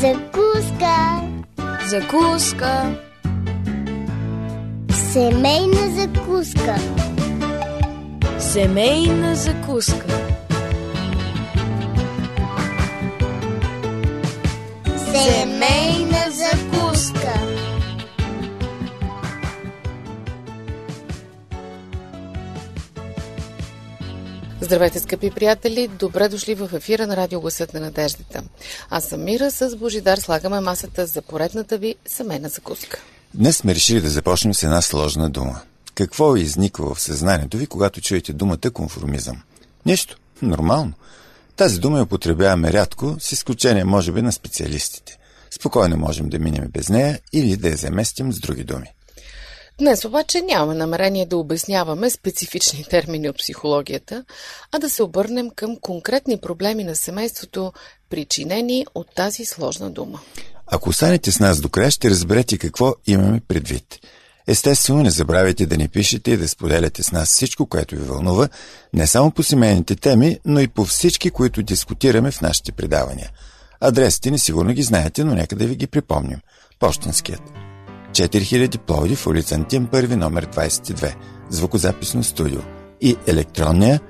Закуска. Закуска. Семейна закуска. Семейна закуска. Семейна Здравейте, скъпи приятели! Добре дошли в ефира на Радио Гласът на надеждата. Аз съм Мира, с Божидар слагаме масата за поредната ви семейна закуска. Днес сме решили да започнем с една сложна дума. Какво е изниква в съзнанието ви, когато чуете думата конформизъм? Нищо. Нормално. Тази дума я употребяваме рядко, с изключение, може би, на специалистите. Спокойно можем да минем без нея или да я заместим с други думи. Днес обаче нямаме намерение да обясняваме специфични термини от психологията, а да се обърнем към конкретни проблеми на семейството, причинени от тази сложна дума. Ако останете с нас до края, ще разберете какво имаме предвид. Естествено, не забравяйте да ни пишете и да споделяте с нас всичко, което ви вълнува, не само по семейните теми, но и по всички, които дискутираме в нашите предавания. Адресите ни сигурно ги знаете, но нека да ви ги припомним. Пощенският. 4000 Пловдив, улица Антим, първи номер 22, звукозаписно студио и електронния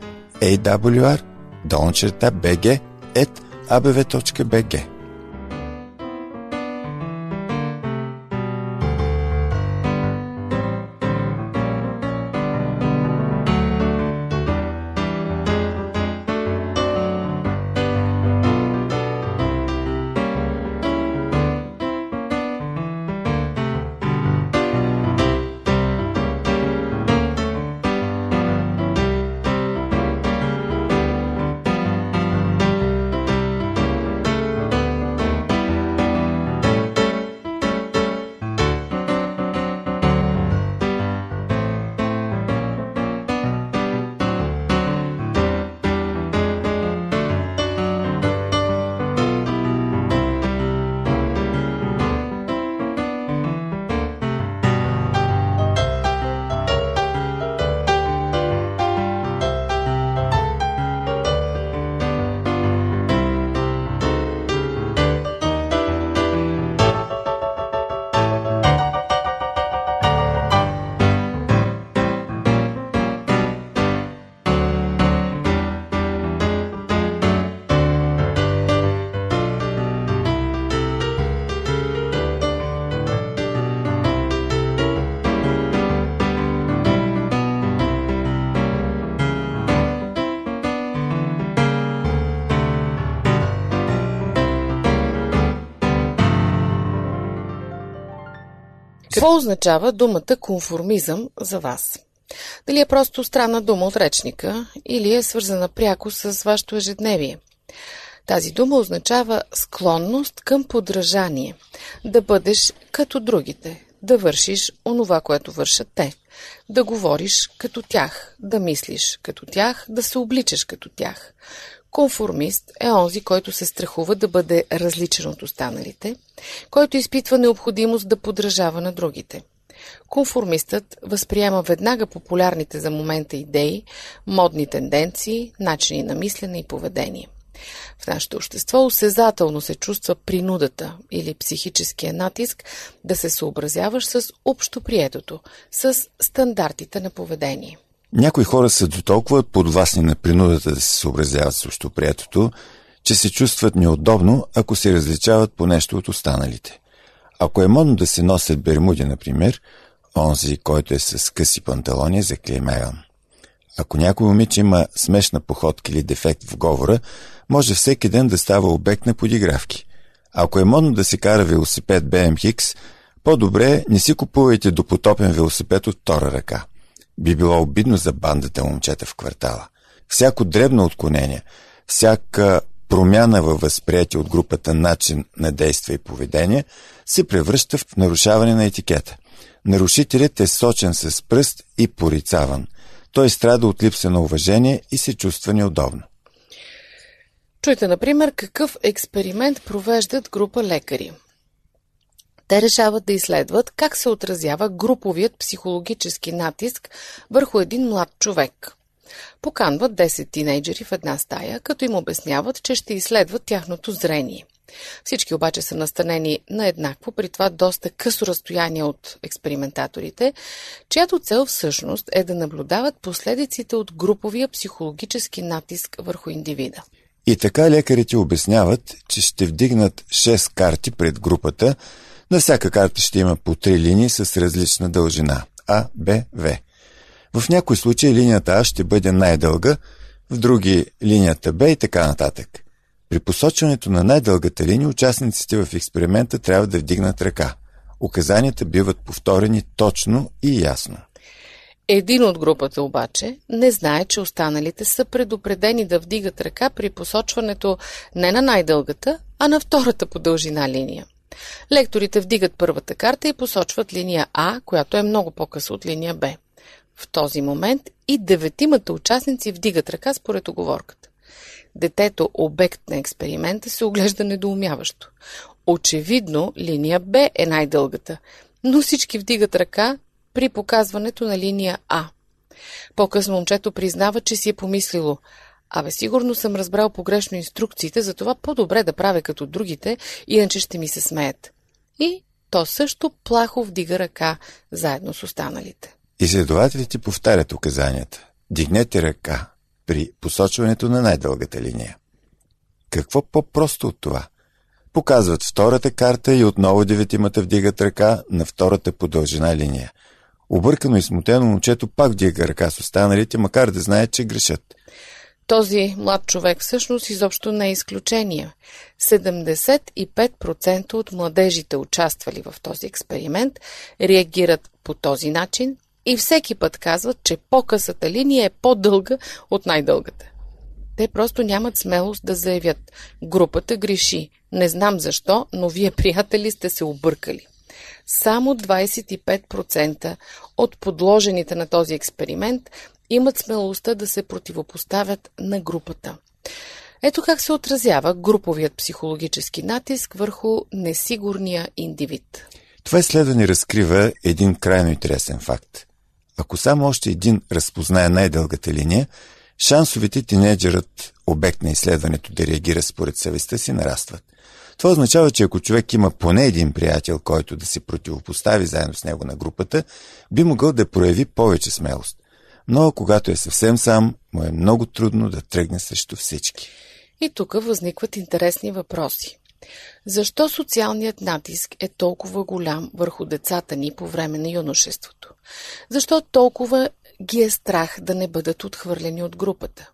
awr долнчерта bg at abv.bg. Какво означава думата конформизъм за вас? Дали е просто странна дума от речника или е свързана пряко с вашето ежедневие? Тази дума означава склонност към подражание, да бъдеш като другите, да вършиш онова, което вършат те, да говориш като тях, да мислиш като тях, да се обличаш като тях. Конформист е онзи, който се страхува да бъде различен от останалите, който изпитва необходимост да подражава на другите. Конформистът възприема веднага популярните за момента идеи, модни тенденции, начини на мислене и поведение. В нашето общество осезателно се чувства принудата или психическия натиск да се съобразяваш с общоприетото, с стандартите на поведение. Някои хора са до толкова подвластни на принудата да се съобразяват с общоприетото, че се чувстват неудобно, ако се различават по нещо от останалите. Ако е модно да се носят бермуди, например, онзи, който е с къси панталони, е заклеймяван. Ако някой момиче има смешна походка или дефект в говора, може всеки ден да става обект на подигравки. Ако е модно да се кара велосипед BMX, по-добре не си купувайте допотопен велосипед от втора ръка. Би било обидно за бандата момчета в квартала. Всяко дребно отклонение, всяка промяна във възприятие от групата начин на действие и поведение се превръща в нарушаване на етикета. Нарушителят е сочен с пръст и порицаван. Той страда от липса на уважение и се чувства неудобно. Чуйте, например, какъв експеримент провеждат група лекари. Те решават да изследват как се отразява груповият психологически натиск върху един млад човек. Поканват 10 тинейджери в една стая, като им обясняват, че ще изследват тяхното зрение. Всички обаче са настанени на еднакво, при това доста късо разстояние от експериментаторите, чиято цел всъщност е да наблюдават последиците от груповия психологически натиск върху индивида. И така лекарите обясняват, че ще вдигнат 6 карти пред групата. На всяка карта ще има по 3 линии с различна дължина А, Б, В. В някои случаи линията А ще бъде най-дълга, в други линията Б и така нататък. При посочването на най-дългата линия участниците в експеримента трябва да вдигнат ръка. Указанията биват повторени точно и ясно. Един от групата обаче не знае, че останалите са предупредени да вдигат ръка при посочването не на най-дългата, а на втората по дължина линия. Лекторите вдигат първата карта и посочват линия А, която е много по-къса от линия Б. В този момент и деветимата участници вдигат ръка според оговорката. Детето, обект на експеримента, се оглежда недоумяващо. Очевидно, линия Б е най-дългата, но всички вдигат ръка при показването на линия А. По-късно момчето признава, че си е помислило Абе, сигурно съм разбрал погрешно инструкциите, затова по-добре да правя като другите, иначе ще ми се смеят. И то също плахо вдига ръка, заедно с останалите. Изследователите повтарят указанията. Дигнете ръка при посочването на най-дългата линия. Какво по-просто от това? Показват втората карта и отново деветимата вдигат ръка на втората по дължина линия. Объркано и смутено момчето пак вдига ръка с останалите, макар да знае, че грешат. Този млад човек всъщност изобщо не е изключение. 75% от младежите, участвали в този експеримент, реагират по този начин и всеки път казват, че по-късата линия е по-дълга от най-дългата. Те просто нямат смелост да заявят. Групата греши. Не знам защо, но вие, приятели, сте се объркали. Само 25% от подложените на този експеримент имат смелостта да се противопоставят на групата. Ето как се отразява груповият психологически натиск върху несигурния индивид. Това изследване разкрива един крайно интересен факт. Ако само още един разпознае най-дългата линия, шансовете тинейджерът, обект на изследването да реагира според съвестта си, нарастват. Това означава, че ако човек има поне един приятел, който да се противопостави заедно с него на групата, би могъл да прояви повече смелост. Но когато е съвсем сам, му е много трудно да тръгне срещу всички. И тук възникват интересни въпроси. Защо социалният натиск е толкова голям върху децата ни по време на юношеството? Защо толкова ги е страх да не бъдат отхвърлени от групата?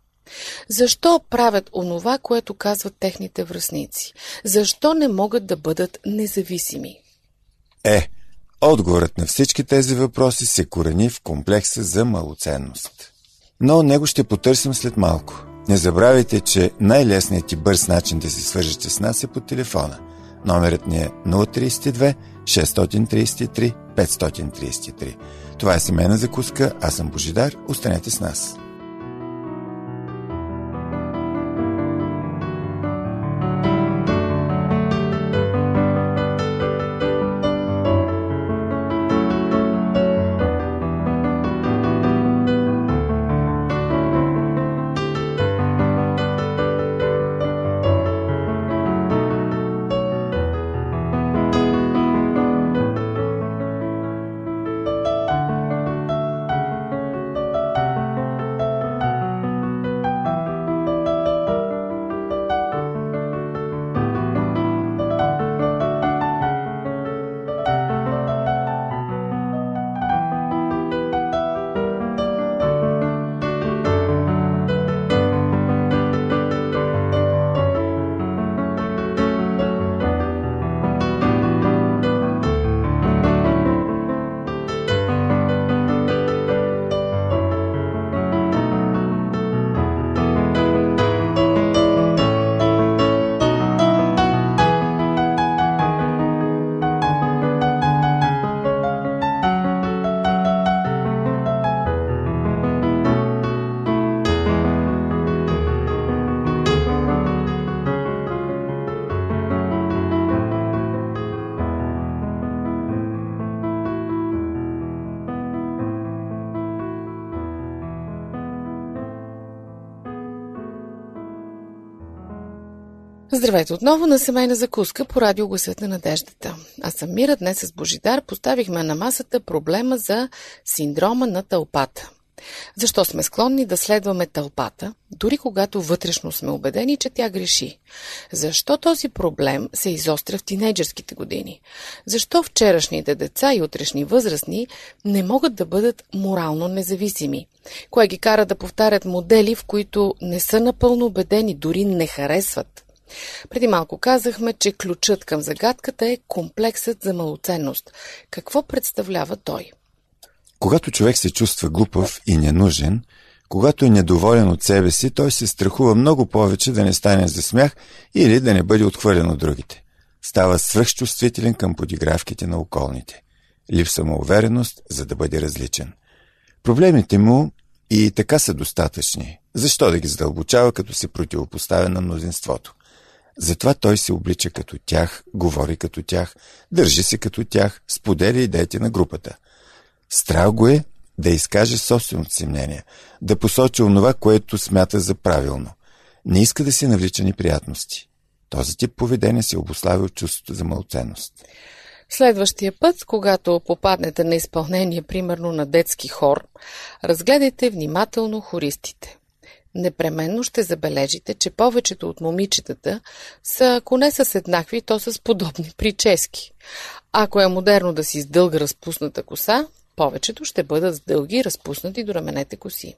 Защо правят онова, което казват техните връзници? Защо не могат да бъдат независими? Е, отговорът на всички тези въпроси се корени в комплекса за малоценност. Но него ще потърсим след малко. Не забравяйте, че най-лесният и бърз начин да се свържете с нас е по телефона. Номерът ни е 032 633 533. Това е семейна закуска, аз съм Божидар, останете с нас. Здравейте отново на семейна закуска по радио Гласът на надеждата. Аз съм Мира, днес с Божидар поставихме на масата проблема за синдрома на тълпата. Защо сме склонни да следваме тълпата, дори когато вътрешно сме убедени, че тя греши? Защо този проблем се изостря в тинейджерските години? Защо вчерашните деца и утрешни възрастни не могат да бъдат морално независими? Кое ги кара да повтарят модели, в които не са напълно убедени, дори не харесват? Преди малко казахме, че ключът към загадката е комплексът за малоценност. Какво представлява той? Когато човек се чувства глупав и ненужен, когато е недоволен от себе си, той се страхува много повече да не стане за смях или да не бъде отхвърлен от другите. Става свръхчувствителен към подигравките на околните. Липса му увереност, за да бъде различен. Проблемите му и така са достатъчни. Защо да ги задълбочава, като се противопоставя на мнозинството? Затова той се облича като тях, говори като тях, държи се като тях, споделя идеите на групата. Страх го е да изкаже собственото си мнение, да посочи онова, което смята за правилно. Не иска да си навлича неприятности. Този тип поведение се обославя от чувството за малоценност. Следващия път, когато попаднете на изпълнение, примерно на детски хор, разгледайте внимателно хористите непременно ще забележите, че повечето от момичетата са, ако не с еднакви, то с подобни прически. Ако е модерно да си с дълга разпусната коса, повечето ще бъдат с дълги разпуснати до раменете коси.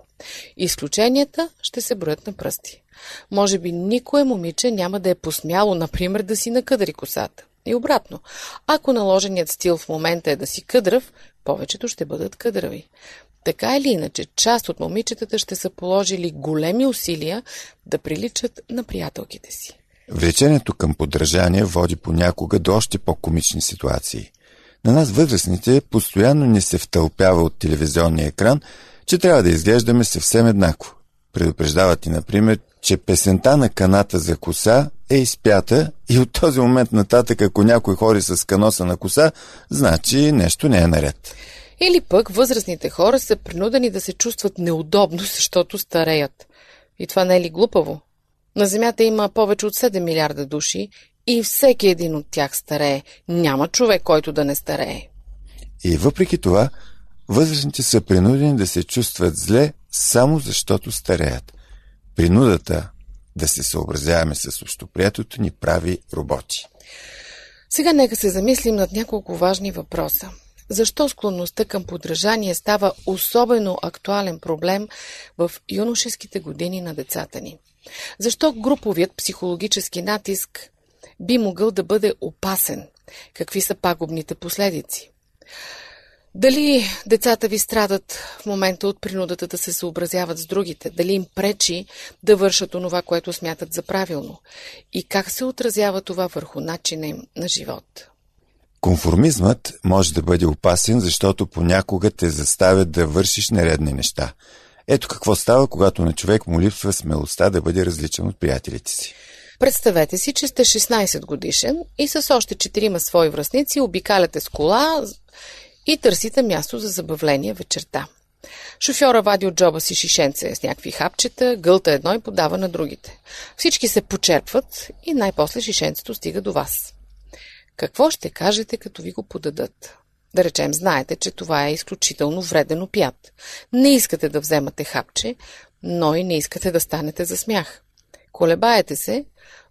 Изключенията ще се броят на пръсти. Може би никое момиче няма да е посмяло, например, да си накъдри косата. И обратно, ако наложеният стил в момента е да си къдрав, повечето ще бъдат къдрави. Така или иначе, част от момичетата ще са положили големи усилия да приличат на приятелките си. Влечението към подражание води понякога до още по-комични ситуации. На нас възрастните постоянно ни се втълпява от телевизионния екран, че трябва да изглеждаме съвсем еднакво. Предупреждават и, например, че песента на каната за коса е изпята и от този момент нататък, ако някой хори с каноса на коса, значи нещо не е наред. Или пък възрастните хора са принудени да се чувстват неудобно, защото стареят. И това не е ли глупаво? На Земята има повече от 7 милиарда души и всеки един от тях старее. Няма човек, който да не старее. И въпреки това, възрастните са принудени да се чувстват зле, само защото стареят. Принудата да се съобразяваме с общоприятото ни прави роботи. Сега нека се замислим над няколко важни въпроса. Защо склонността към подражание става особено актуален проблем в юношеските години на децата ни? Защо груповият психологически натиск би могъл да бъде опасен? Какви са пагубните последици? Дали децата ви страдат в момента от принудата да се съобразяват с другите? Дали им пречи да вършат онова, което смятат за правилно? И как се отразява това върху начина им на живот? Конформизмът може да бъде опасен, защото понякога те заставят да вършиш нередни неща. Ето какво става, когато на човек му липсва смелостта да бъде различен от приятелите си. Представете си, че сте 16 годишен и с още четирима свои връзници обикаляте с кола и търсите място за забавление вечерта. Шофьора вади от джоба си шишенце с някакви хапчета, гълта едно и подава на другите. Всички се почерпват и най-после шишенцето стига до вас. Какво ще кажете, като ви го подадат? Да речем, знаете, че това е изключително вреден опят. Не искате да вземате хапче, но и не искате да станете за смях. Колебаете се,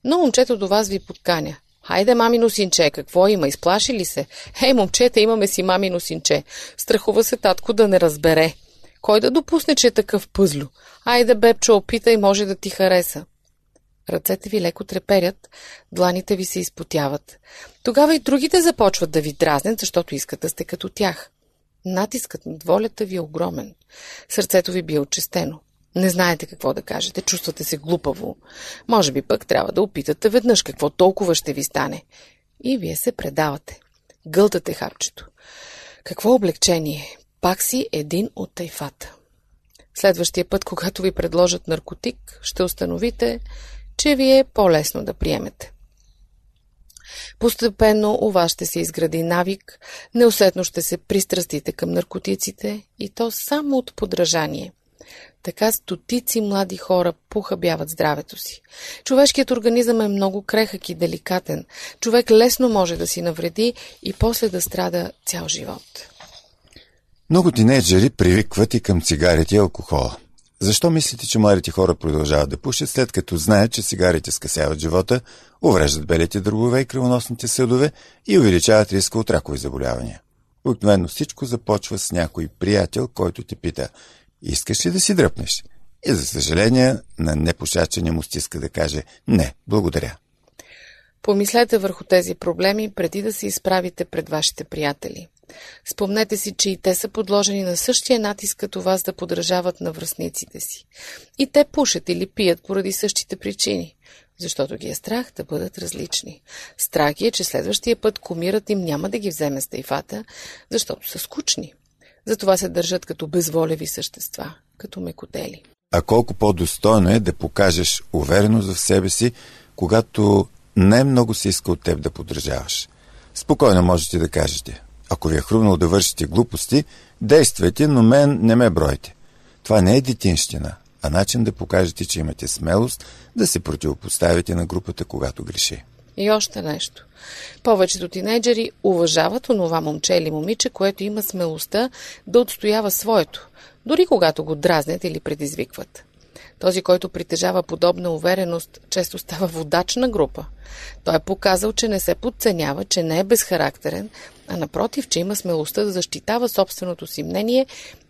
но момчето до вас ви подканя. Хайде, мамино синче, какво има? Изплаши ли се? Хей, момчета, имаме си мамино синче. Страхува се татко да не разбере. Кой да допусне, че е такъв пъзлю? Айде, бебчо, опитай, може да ти хареса. Ръцете ви леко треперят, дланите ви се изпотяват. Тогава и другите започват да ви дразнят, защото искат да сте като тях. Натискът над волята ви е огромен. Сърцето ви бие очистено. Не знаете какво да кажете, чувствате се глупаво. Може би пък трябва да опитате веднъж какво толкова ще ви стане. И вие се предавате. Гълтате хапчето. Какво облегчение! Пак си един от тайфата. Следващия път, когато ви предложат наркотик, ще установите, че ви е по-лесно да приемете. Постепенно у вас ще се изгради навик, неусетно ще се пристрастите към наркотиците и то само от подражание. Така стотици млади хора похабяват здравето си. Човешкият организъм е много крехък и деликатен. Човек лесно може да си навреди и после да страда цял живот. Много тинейджери привикват и към цигарите и алкохола. Защо мислите, че младите хора продължават да пушат, след като знаят, че цигарите скъсяват живота, увреждат белите дробове и кръвоносните съдове и увеличават риска от ракови заболявания? Обикновено всичко започва с някой приятел, който ти пита «Искаш ли да си дръпнеш?» И за съжаление, на непушача не му стиска да каже «Не, благодаря». Помислете върху тези проблеми преди да се изправите пред вашите приятели. Спомнете си, че и те са подложени на същия натиск като вас да подражават на връзниците си. И те пушат или пият поради същите причини, защото ги е страх да бъдат различни. Страх ги е, че следващия път комирът им няма да ги вземе с тайфата, защото са скучни. Затова се държат като безволеви същества, като мекотели. А колко по-достойно е да покажеш увереност в себе си, когато най-много се иска от теб да подражаваш. Спокойно можете да кажете. Ако ви е хрумнало да вършите глупости, действайте, но мен не ме бройте. Това не е детинщина, а начин да покажете, че имате смелост да се противопоставите на групата, когато греши. И още нещо. Повечето тинейджери уважават онова момче или момиче, което има смелостта да отстоява своето, дори когато го дразнят или предизвикват. Този, който притежава подобна увереност, често става водач на група. Той е показал, че не се подценява, че не е безхарактерен, а напротив, че има смелостта да защитава собственото си мнение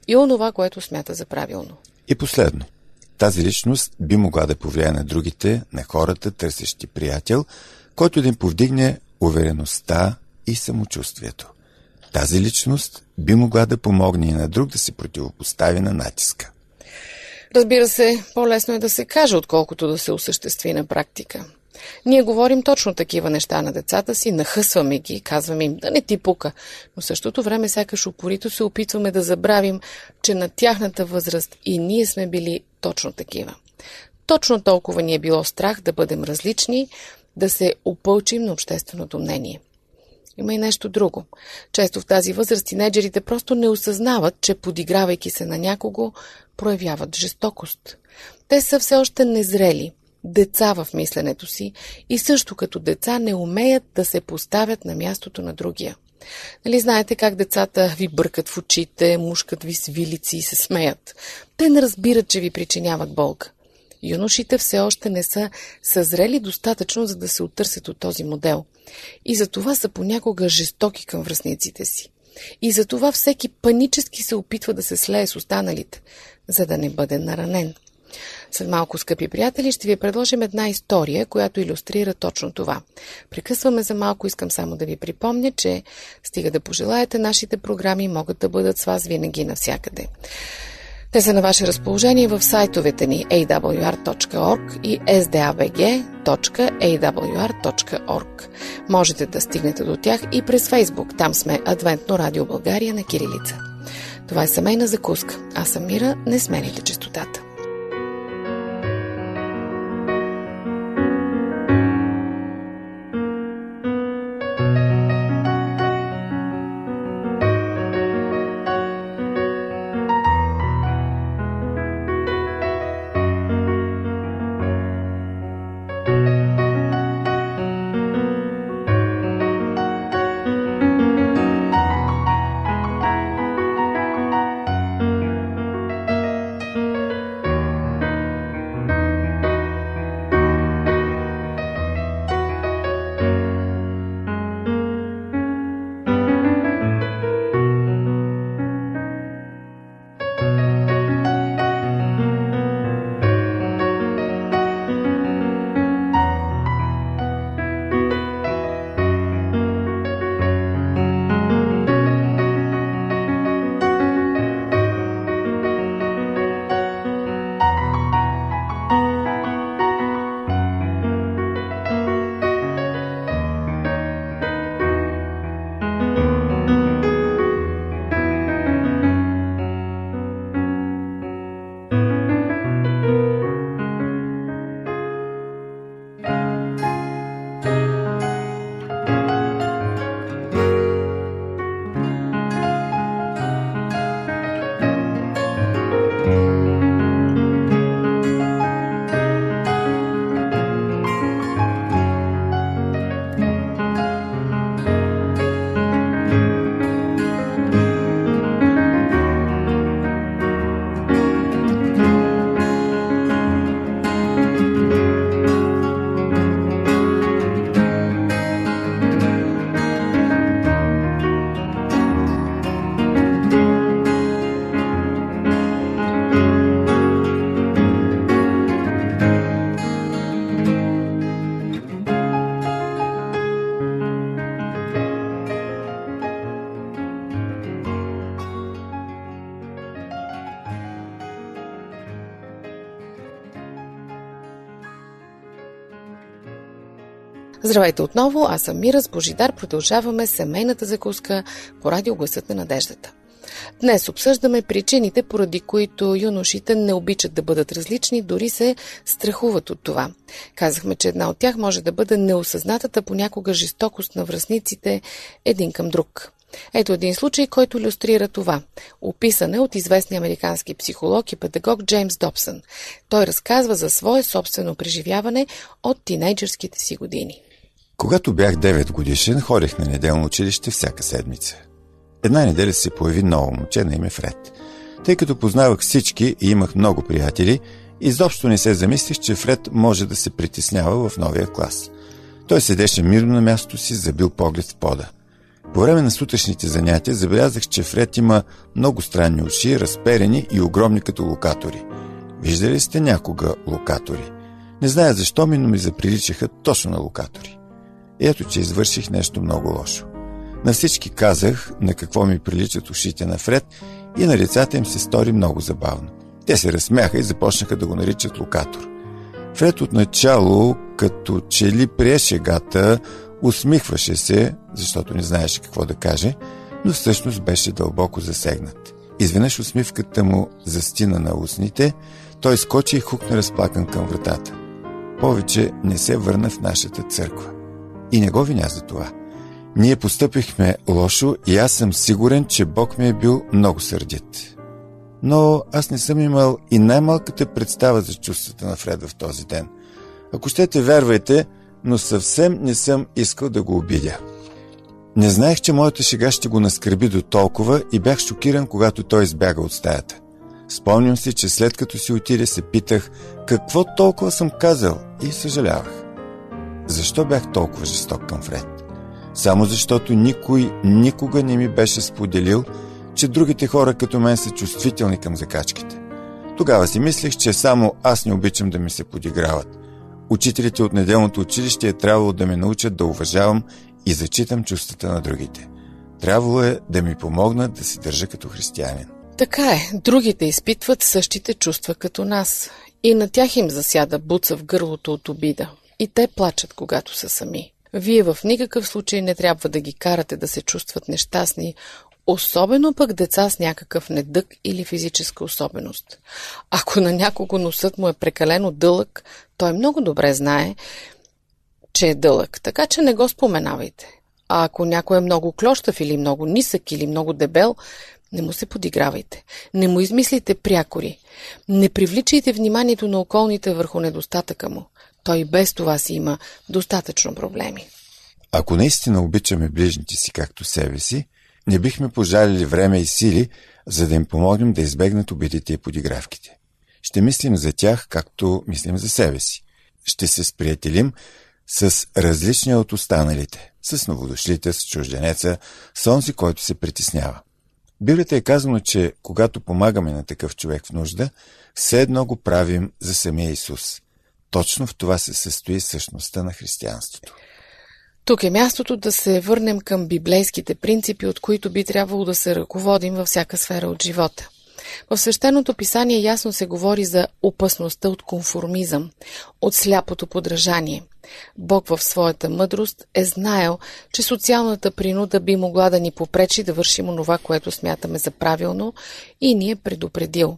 и онова, което смята за правилно. И последно. Тази личност би могла да повлияе на другите, на хората, търсещи приятел, който да им повдигне увереността и самочувствието. Тази личност би могла да помогне и на друг да се противопостави на натиска. Разбира се, по-лесно е да се каже, отколкото да се осъществи на практика. Ние говорим точно такива неща на децата си, нахъсваме ги, казваме им да не ти пука, но същото време сякаш упорито се опитваме да забравим, че на тяхната възраст и ние сме били точно такива. Точно толкова ни е било страх да бъдем различни, да се опълчим на общественото мнение. Има и нещо друго. Често в тази възраст тинеджерите просто не осъзнават, че подигравайки се на някого, проявяват жестокост. Те са все още незрели, деца в мисленето си и също като деца не умеят да се поставят на мястото на другия. Нали знаете как децата ви бъркат в очите, мушкат ви с вилици и се смеят? Те не разбират, че ви причиняват болка. Юношите все още не са съзрели достатъчно, за да се оттърсят от този модел. И за това са понякога жестоки към връзниците си. И за това всеки панически се опитва да се слее с останалите, за да не бъде наранен. След малко, скъпи приятели, ще ви предложим една история, която иллюстрира точно това. Прекъсваме за малко, искам само да ви припомня, че стига да пожелаете, нашите програми могат да бъдат с вас винаги навсякъде. Те са на ваше разположение в сайтовете ни awr.org и sdabg.awr.org. Можете да стигнете до тях и през Фейсбук. Там сме Адвентно радио България на Кирилица. Това е семейна закуска. Аз съм Мира, не смените частотата. Здравейте отново, аз съм Мира с Божидар. Продължаваме семейната закуска по радио Гласът на надеждата. Днес обсъждаме причините, поради които юношите не обичат да бъдат различни, дори се страхуват от това. Казахме, че една от тях може да бъде неосъзнатата понякога жестокост на връзниците един към друг. Ето един случай, който иллюстрира това. Описан е от известния американски психолог и педагог Джеймс Добсън. Той разказва за свое собствено преживяване от тинейджърските си години. Когато бях 9 годишен, ходех на неделно училище всяка седмица. Една неделя се появи ново момче на име Фред. Тъй като познавах всички и имах много приятели, изобщо не се замислих, че Фред може да се притеснява в новия клас. Той седеше мирно на мястото си, забил поглед в пода. По време на сутрешните занятия забелязах, че Фред има много странни уши, разперени и огромни като локатори. Виждали сте някога локатори? Не зная защо ми, но ми заприличаха точно на локатори. Ето, че извърших нещо много лошо. На всички казах на какво ми приличат ушите на Фред и на лицата им се стори много забавно. Те се разсмяха и започнаха да го наричат локатор. Фред отначало, като че ли прие шегата, усмихваше се, защото не знаеше какво да каже, но всъщност беше дълбоко засегнат. Изведнъж усмивката му застина на устните, той скочи и хукна разплакан към вратата. Повече не се върна в нашата църква. И не го виня за това. Ние постъпихме лошо и аз съм сигурен, че Бог ми е бил много сърдит. Но аз не съм имал и най-малката представа за чувствата на Фреда в този ден. Ако щете, вярвайте, но съвсем не съм искал да го обидя. Не знаех, че моята шега ще го наскърби до толкова и бях шокиран, когато той избяга от стаята. Спомням си, че след като си отиде, се питах какво толкова съм казал и съжалявах. Защо бях толкова жесток към Фред? Само защото никой никога не ми беше споделил, че другите хора като мен са чувствителни към закачките. Тогава си мислех, че само аз не обичам да ми се подиграват. Учителите от неделното училище е трябвало да ме научат да уважавам и зачитам чувствата на другите. Трябвало е да ми помогнат да се държа като християнин. Така е, другите изпитват същите чувства като нас. И на тях им засяда буца в гърлото от обида. И те плачат, когато са сами. Вие в никакъв случай не трябва да ги карате да се чувстват нещастни, особено пък деца с някакъв недък или физическа особеност. Ако на някого носът му е прекалено дълъг, той много добре знае, че е дълъг, така че не го споменавайте. А ако някой е много клощав или много нисък или много дебел, не му се подигравайте. Не му измислите прякори. Не привличайте вниманието на околните върху недостатъка му. Той без това си има достатъчно проблеми. Ако наистина обичаме ближните си както себе си, не бихме пожалили време и сили, за да им помогнем да избегнат обидите и подигравките. Ще мислим за тях, както мислим за себе си. Ще се сприятелим с различния от останалите, с новодошлите, с чужденеца, с онзи, който се притеснява. Библията е казано, че когато помагаме на такъв човек в нужда, все едно го правим за самия Исус. Точно в това се състои същността на християнството. Тук е мястото да се върнем към библейските принципи, от които би трябвало да се ръководим във всяка сфера от живота. В свещеното писание ясно се говори за опасността от конформизъм, от сляпото подражание. Бог в своята мъдрост е знаел, че социалната принуда би могла да ни попречи да вършим онова, което смятаме за правилно и ни е предупредил.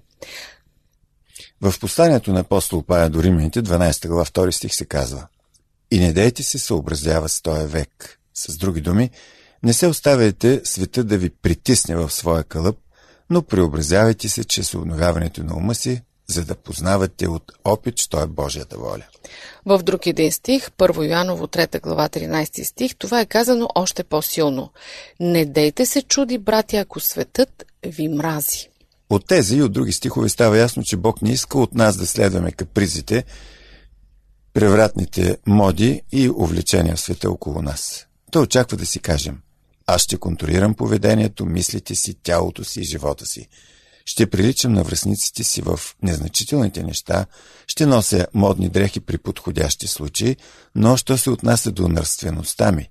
В посланието на апостол Пая до Римляните, 12 глава 2 стих се казва И не дейте се съобразява с този век. С други думи, не се оставяйте света да ви притисне в своя кълъп, но преобразявайте се чрез обновяването на ума си, за да познавате от опит, що е Божията воля. В друг един стих, 1 Йоаново 3 глава 13 стих, това е казано още по-силно. Не дейте се чуди, брати, ако светът ви мрази. От тези и от други стихове става ясно, че Бог не иска от нас да следваме капризите, превратните моди и увлечения в света около нас. Той очаква да си кажем – аз ще контролирам поведението, мислите си, тялото си и живота си. Ще приличам на връзниците си в незначителните неща, ще нося модни дрехи при подходящи случаи, но що се отнася до нърствеността ми,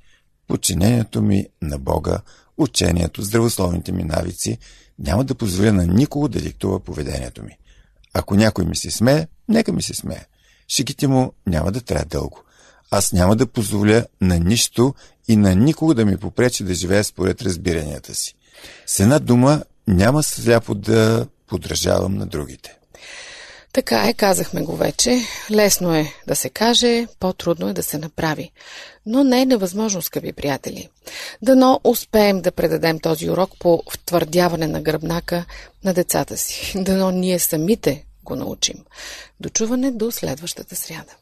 подчинението ми на Бога, учението, здравословните ми навици, няма да позволя на никого да диктува поведението ми. Ако някой ми се смее, нека ми се смее. Шиките му няма да трябва дълго. аз няма да позволя на нищо и на никого да ми попречи да живея според разбиранията си. С една дума няма сляпо да подражавам на другите. Така е, казахме го вече. Лесно е да се каже, по-трудно е да се направи. Но не е невъзможно, скъпи приятели. Дано успеем да предадем този урок по втвърдяване на гръбнака на децата си. Дано ние самите го научим. Дочуване до следващата сряда.